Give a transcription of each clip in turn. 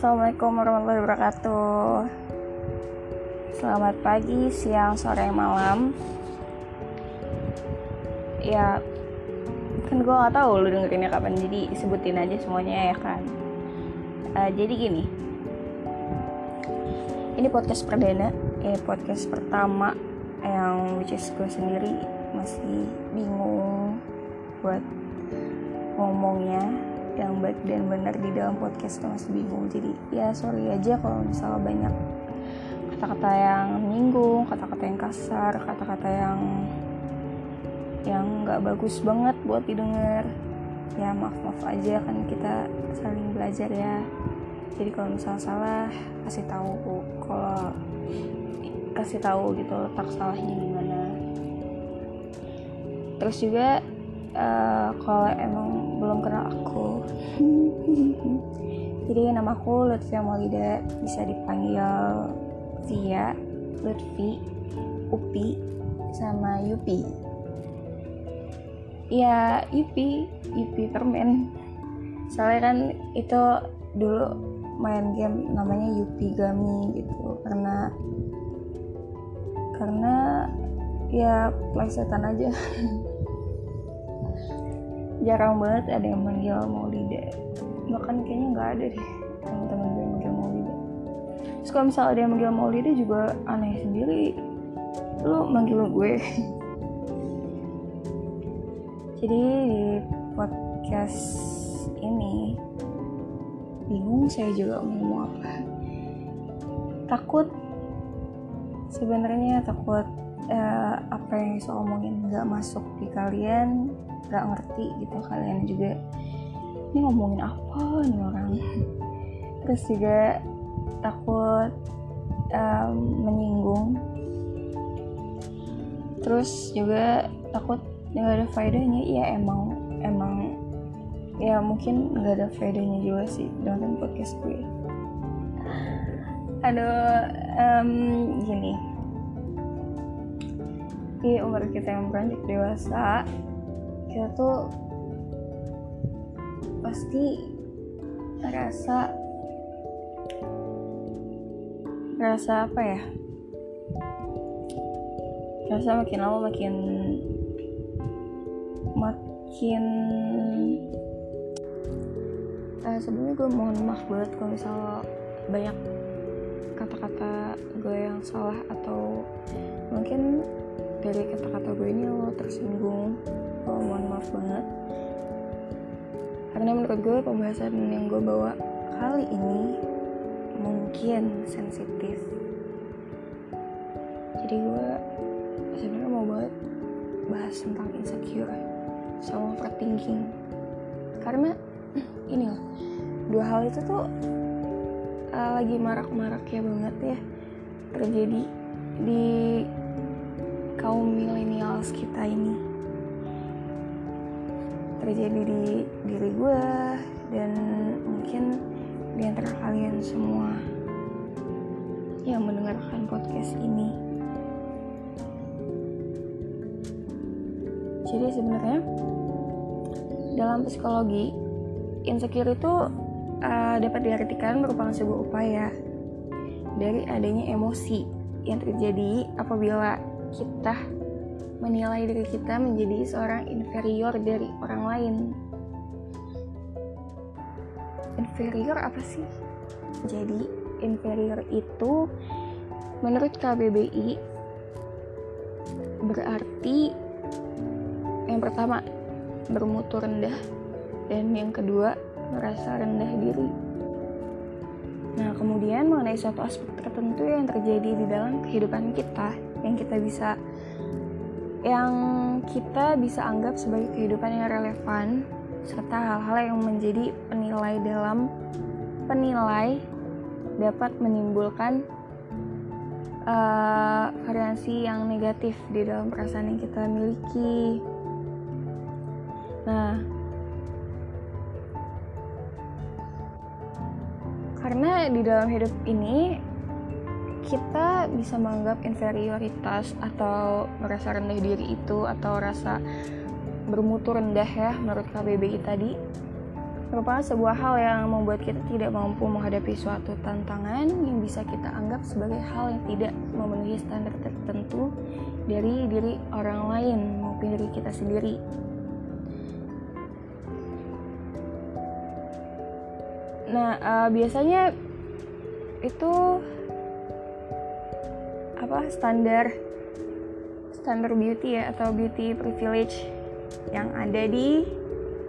Assalamualaikum warahmatullahi wabarakatuh. Selamat pagi, siang, sore, malam. Ya Kan gue gak tahu lu dengerinnya kapan Jadi sebutin aja semuanya ya kan? Uh, Jadi gini. Ini podcast perdana Ini podcast pertama Yang which is gue sendiri. Masih bingung Buat ngomongnya yang baik dan benar di dalam podcast tuh masih bingung jadi ya sorry aja kalau misalnya banyak kata-kata yang menyinggung kata-kata yang kasar kata-kata yang yang nggak bagus banget buat didengar. Ya maaf maaf aja kan kita saling belajar ya. Jadi kalau misalnya salah kasih tahu kalau kasih tahu gitu letak salahnya di mana. Terus juga uh, kalau emang belum kenal aku. Jadi nama aku Lutfia Maulida bisa dipanggil Via Lutfi Upi sama Yupi. Ya Yupi Yupi permen. Soalnya kan itu dulu main game namanya Yupi Gami gitu. Karena karena ya plesetan aja jarang banget ada yang manggil Maulida. Bahkan kayaknya nggak ada deh teman-teman gue yang manggil Maulida. Terus kalau misalnya ada yang manggil Maulida juga aneh sendiri. Lu manggil gue. Jadi di podcast ini bingung saya juga mau ngomong apa. Takut. Sebenarnya takut uh, apa yang saya omongin? Nggak masuk di kalian gak ngerti gitu. Kalian juga ini ngomongin apa nih orang? Terus juga takut um, menyinggung. Terus juga takut nggak ada faedahnya. Ya emang emang ya mungkin nggak ada faedahnya juga sih dengan podcast gue. Aduh um, gini di umur kita yang beranjak dewasa kita tuh pasti ngerasa ngerasa apa ya? Ngerasa makin lama makin makin uh, sebelumnya gue mohon maaf banget kalau misalnya banyak kata-kata gue yang salah atau mungkin dari kata-kata gue ini lo tersinggung. Oh, mohon maaf banget. Karena menurut gue pembahasan yang gue bawa kali ini mungkin sensitif. Jadi gue sebenarnya mau banget bahas tentang insecure sama overthinking karena ini loh dua hal itu tuh uh, lagi marak-maraknya banget ya terjadi di kaum milenials kita ini. Terjadi di diri gue dan mungkin di antara kalian semua yang mendengarkan podcast ini. Jadi sebenarnya dalam psikologi insecure itu uh, dapat diartikan merupakan sebuah upaya dari adanya emosi yang terjadi apabila kita menilai diri kita menjadi seorang inferior dari orang lain. Inferior apa sih? Jadi, inferior itu menurut KBBI berarti yang pertama bermutu rendah dan yang kedua merasa rendah diri. Nah, kemudian mengenai suatu aspek tertentu yang terjadi di dalam kehidupan kita yang kita bisa yang kita bisa anggap sebagai kehidupan yang relevan serta hal-hal yang menjadi penilai dalam penilai dapat menimbulkan uh, variasi yang negatif di dalam perasaan yang kita miliki. Nah, karena di dalam hidup ini kita bisa menganggap inferioritas atau merasa rendah diri itu atau rasa bermutu rendah ya menurut KBBI tadi merupakan sebuah hal yang membuat kita tidak mampu menghadapi suatu tantangan yang bisa kita anggap sebagai hal yang tidak memenuhi standar tertentu dari diri orang lain maupun diri kita sendiri. Nah, uh, biasanya itu apa standar standar beauty ya atau beauty privilege yang ada di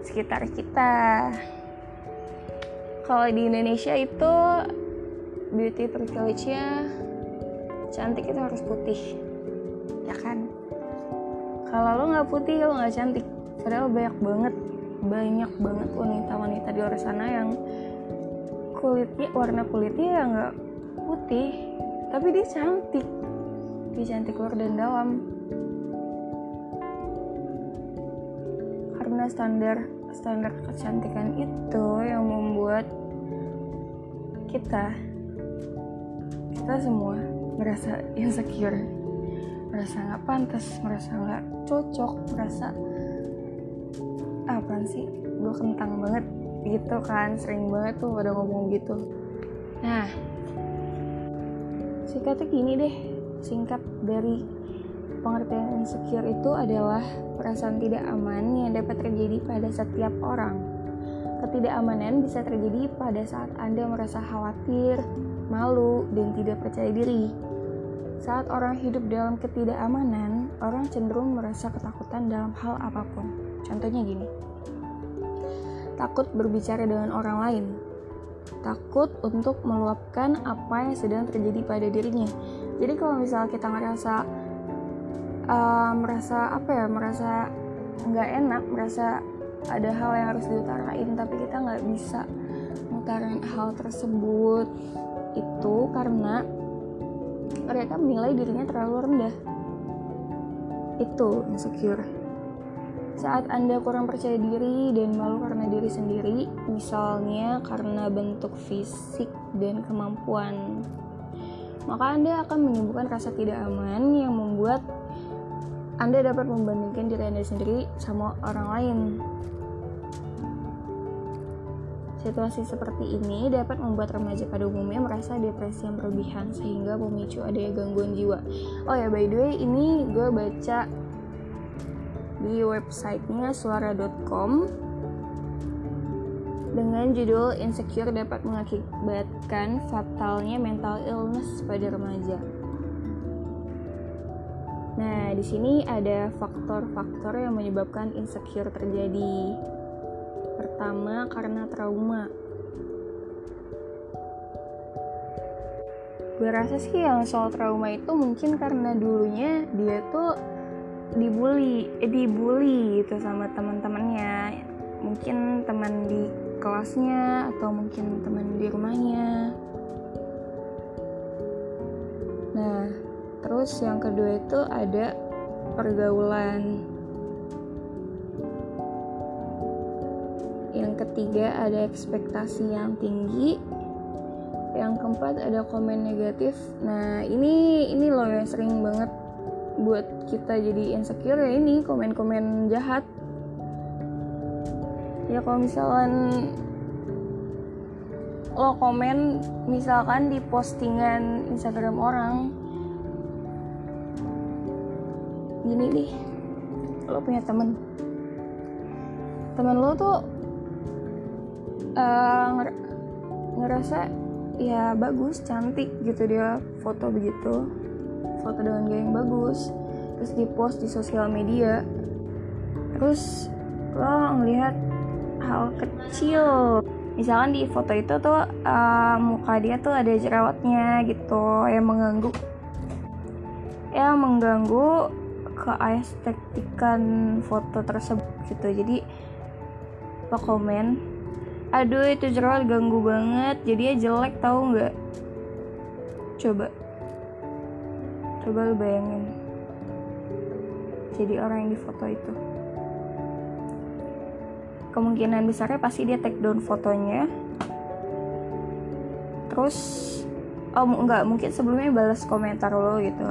sekitar kita. Kalau di Indonesia itu beauty privilege-nya cantik itu harus putih, ya kan? Kalau lo nggak putih lo nggak cantik. Padahal banyak banget, banyak banget wanita-wanita di luar sana yang kulitnya warna kulitnya ya nggak putih, tapi dia cantik. Dia cantik luar dan dalam. karena standar standar kecantikan itu yang membuat kita kita semua merasa insecure merasa nggak pantas merasa nggak cocok merasa apa sih gue kentang banget gitu kan sering banget tuh pada ngomong gitu nah singkatnya gini deh singkat dari pengertian insecure itu adalah perasaan tidak aman yang dapat terjadi pada setiap orang. Ketidakamanan bisa terjadi pada saat Anda merasa khawatir, malu, dan tidak percaya diri. Saat orang hidup dalam ketidakamanan, orang cenderung merasa ketakutan dalam hal apa pun. Contohnya gini. Takut berbicara dengan orang lain. Takut untuk meluapkan apa yang sedang terjadi pada dirinya. Jadi kalau misalnya kita ngerasa uh, merasa apa ya merasa nggak enak merasa ada hal yang harus diutarain tapi kita nggak bisa mengutarain hal tersebut itu karena mereka menilai dirinya terlalu rendah itu insecure saat Anda kurang percaya diri dan malu karena diri sendiri, misalnya karena bentuk fisik dan kemampuan, maka Anda akan menimbulkan rasa tidak aman yang membuat anda dapat membandingkan diri Anda sendiri sama orang lain. Situasi seperti ini dapat membuat remaja pada umumnya merasa depresi yang berlebihan sehingga memicu adanya gangguan jiwa. Oh ya, by the way, ini gue baca di websitenya suara.com dengan judul Insecure dapat mengakibatkan fatalnya mental illness pada remaja. Nah, di sini ada faktor-faktor yang menyebabkan insecure terjadi. Pertama, karena trauma. Gue rasa sih yang soal trauma itu mungkin karena dulunya dia tuh dibully, eh, dibully gitu sama teman-temannya. Mungkin teman di kelasnya atau mungkin teman di rumahnya. Nah, Terus yang kedua itu ada pergaulan. Yang ketiga ada ekspektasi yang tinggi. Yang keempat ada komen negatif. Nah, ini ini loh yang sering banget buat kita jadi insecure ya ini komen-komen jahat. Ya kalau misalkan lo komen misalkan di postingan Instagram orang gini nih lo punya temen temen lo tuh uh, nger ngerasa ya bagus cantik gitu dia foto begitu foto dengan gaya yang bagus terus di post di sosial media. Terus lo ngelihat hal kecil. Misalkan di foto itu tuh uh, muka dia tuh ada jerawatnya gitu yang mengganggu. Ya mengganggu keestetikan foto tersebut gitu. Jadi lo komen aduh itu jerawat ganggu banget jadi ya jelek tau nggak? Coba coba lu bayangin. Jadi orang yang di foto itu. Kemungkinan besarnya pasti dia take down fotonya. Terus oh enggak mungkin sebelumnya balas komentar lo gitu.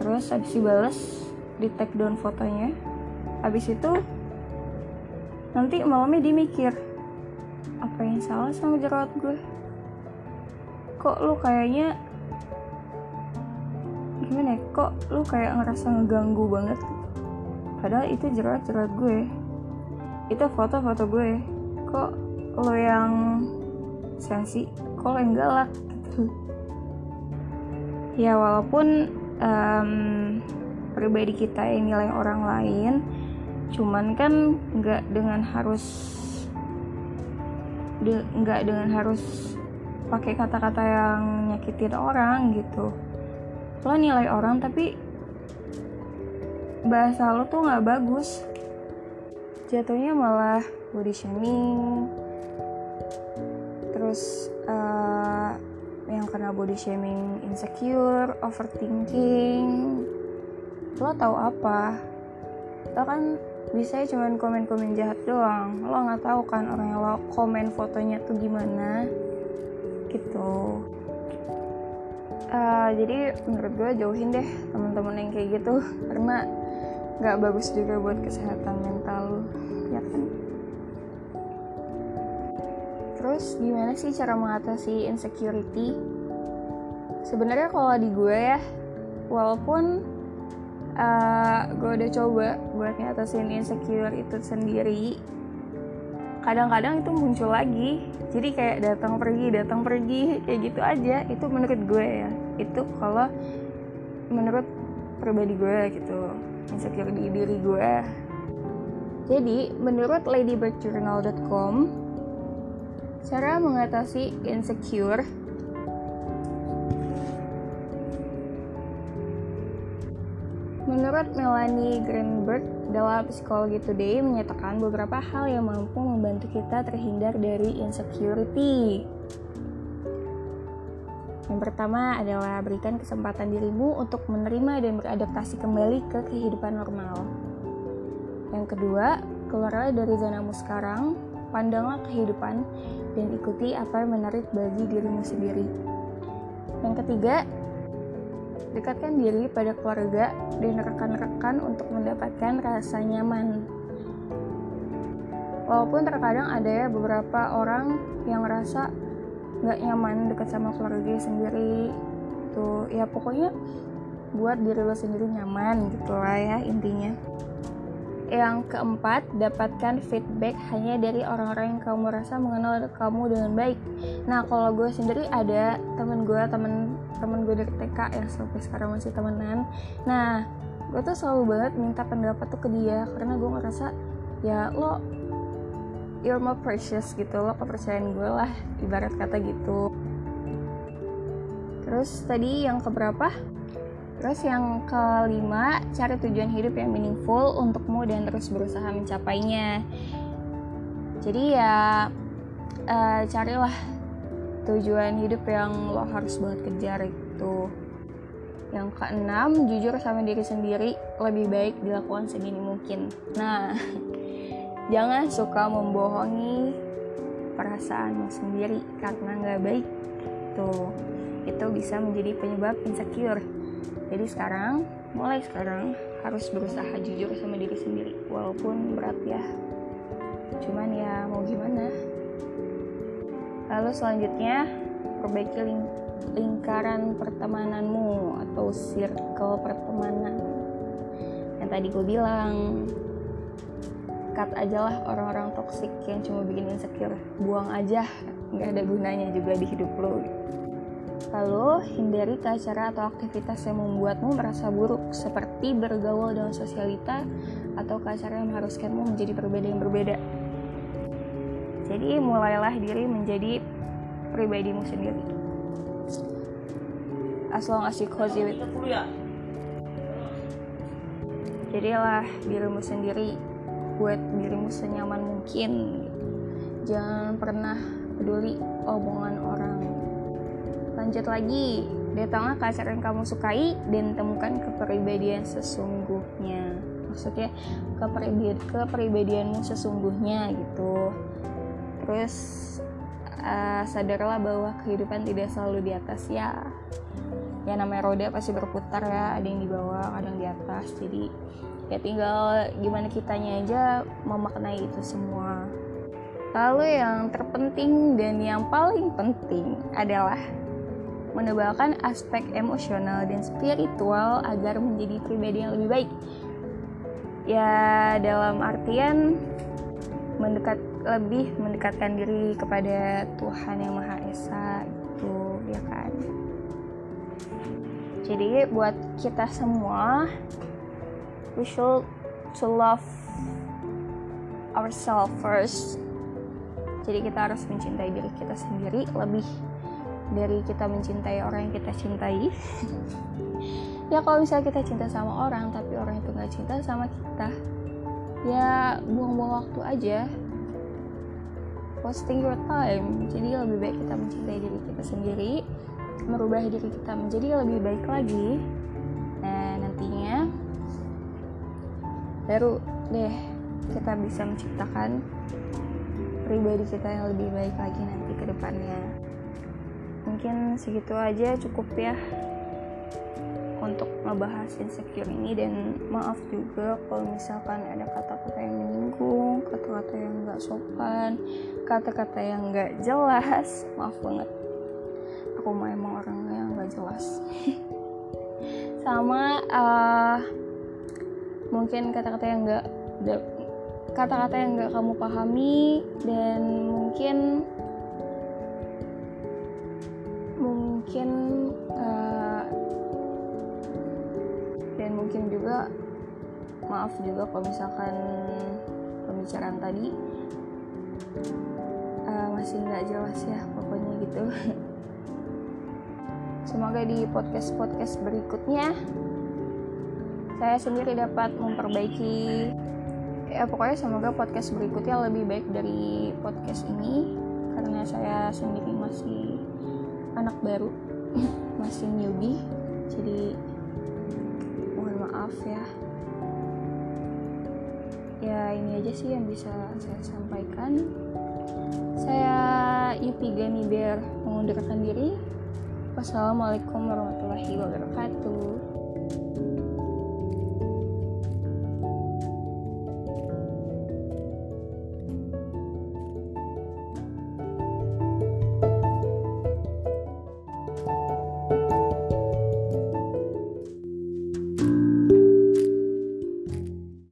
Terus habis dibales di take down fotonya. Habis itu nanti malamnya dia mikir apa yang salah sama jerawat gue kok lu kayaknya gimana ya kok lu kayak ngerasa ngeganggu banget padahal itu jerawat gue. Itu foto-foto gue. Kok lo yang sensi? Kok lo yang galak gitu? Ya walaupun um, pribadi kita yang nilai orang lain cuman kan nggak dengan harus nggak de, dengan harus pakai kata-kata yang nyakitin orang gitu lo nilai orang tapi bahasa lo tuh nggak bagus. Jatuhnya malah body shaming. Terus uh, yang kena body shaming insecure overthinking. Lo tahu apa? Lo kan bisa cuma komen-komen jahat doang. Lo nggak tahu kan orang yang lo komen fotonya tuh gimana? Gitu uh, jadi menurut gue jauhin deh teman-teman yang kayak gitu. Karena nggak bagus juga buat kesehatan mental lo ya kan? Terus gimana sih cara mengatasi insecurity? Sebenarnya kalau di gue ya walaupun uh, gue udah coba buat ngatasin insecure itu sendiri kadang-kadang itu muncul lagi. Jadi kayak datang pergi datang pergi kayak gitu aja. Itu menurut gue ya. Itu kalau menurut pribadi gue gitu. Insecure di diri gue. Jadi menurut ladybirdjournal.com cara mengatasi insecure Menurut Melanie Greenberg dalam Psikologi Today menyatakan beberapa hal yang mampu membantu kita terhindar dari insecurity. Yang pertama adalah berikan kesempatan dirimu untuk menerima dan beradaptasi kembali ke kehidupan normal. Yang kedua, keluarlah dari zonamu sekarang, pandanglah kehidupan, dan ikuti apa yang menarik bagi dirimu sendiri. Yang ketiga, Dekatkan diri pada keluarga dan rekan-rekan untuk mendapatkan rasa nyaman. Walaupun terkadang ada ya beberapa orang yang ngerasa nggak nyaman dekat sama keluarga sendiri, tuh ya pokoknya buat diri lo sendiri nyaman gitu lah ya intinya. Yang keempat, dapatkan feedback hanya dari orang-orang yang kamu rasa mengenal kamu dengan baik. Nah, kalau gue sendiri ada temen gue, temen temen gue dari TK yang sampai sekarang masih temenan. Nah, gue tuh selalu banget minta pendapat tuh ke dia karena gue ngerasa ya lo you're more precious gitu lo kepercayaan gue lah ibarat kata gitu. Terus tadi yang keberapa? Terus yang kelima, cari tujuan hidup yang meaningful untukmu dan terus berusaha mencapainya. Jadi ya uh, carilah tujuan hidup yang lo harus banget kejar itu. Yang keenam, jujur sama diri sendiri lebih baik dilakukan segini mungkin. Nah, jangan suka membohongi perasaanmu sendiri karena nggak baik. Tuh, itu bisa menjadi penyebab insecure jadi sekarang mulai sekarang harus berusaha jujur sama diri sendiri walaupun berat ya cuman ya mau gimana lalu selanjutnya perbaiki ling lingkaran pertemananmu atau circle pertemanan. Yang tadi gue bilang cut aja lah orang-orang toksik yang cuma bikin insecure. Buang aja nggak ada gunanya juga di hidup lo Lalu, hindari ke acara atau aktivitas yang membuatmu merasa buruk, seperti bergaul dengan sosialita atau ke acara yang mengharuskanmu menjadi berbeda yang berbeda. Jadi, mulailah diri menjadi pribadimu sendiri. As long as you cozy with Jadilah dirimu sendiri buat dirimu senyaman mungkin. Jangan pernah peduli omongan orang Lanjut lagi, datanglah ke acara yang kamu sukai dan temukan kepribadian sesungguhnya. Maksudnya kepribadian kepribadianmu sesungguhnya gitu. Terus uh, sadarlah bahwa kehidupan tidak selalu di atas. Ya. ya namanya roda pasti berputar ya. Ada yang di bawah kadang di atas. Jadi ya tinggal gimana kitanya aja memaknai itu semua. Lalu yang terpenting dan yang paling penting adalah menebalkan aspek emosional dan spiritual agar menjadi pribadi yang lebih baik. Ya dalam artian mendekat lebih mendekatkan diri kepada Tuhan yang Maha Esa gitu ya kan? Jadi buat kita semua we should to love ourselves first. Jadi kita harus mencintai diri kita sendiri lebih dari kita mencintai orang yang kita cintai. Ya kalau misalnya kita cinta sama orang tapi orang itu nggak cinta sama kita ya buang-buang waktu aja wasting your time. Jadi lebih baik kita mencintai diri kita sendiri merubah diri kita menjadi lebih baik lagi. Nah nantinya baru deh kita bisa menciptakan pribadi kita yang lebih baik lagi nanti ke depannya. Mungkin segitu aja cukup ya untuk ngebahas insecure ini dan maaf juga kalau misalkan ada kata-kata yang menyinggung, kata-kata yang nggak sopan, kata-kata yang nggak jelas, maaf banget. Aku mah emang orang yang nggak jelas. Sama uh, mungkin kata-kata yang nggak kata-kata yang nggak kamu pahami dan mungkin mungkin uh, dan mungkin juga maaf juga kalau misalkan pembicaraan tadi uh, masih nggak jelas ya pokoknya gitu. Semoga di podcast podcast berikutnya saya sendiri dapat memperbaiki ya pokoknya semoga podcast berikutnya lebih baik dari podcast ini karena saya sendiri masih anak baru masih newbie jadi maaf ya. Ya ini aja sih yang bisa saya sampaikan. Saya Yupi Gani Bear mengundurkan diri. Wassalamualaikum warahmatullahi wabarakatuh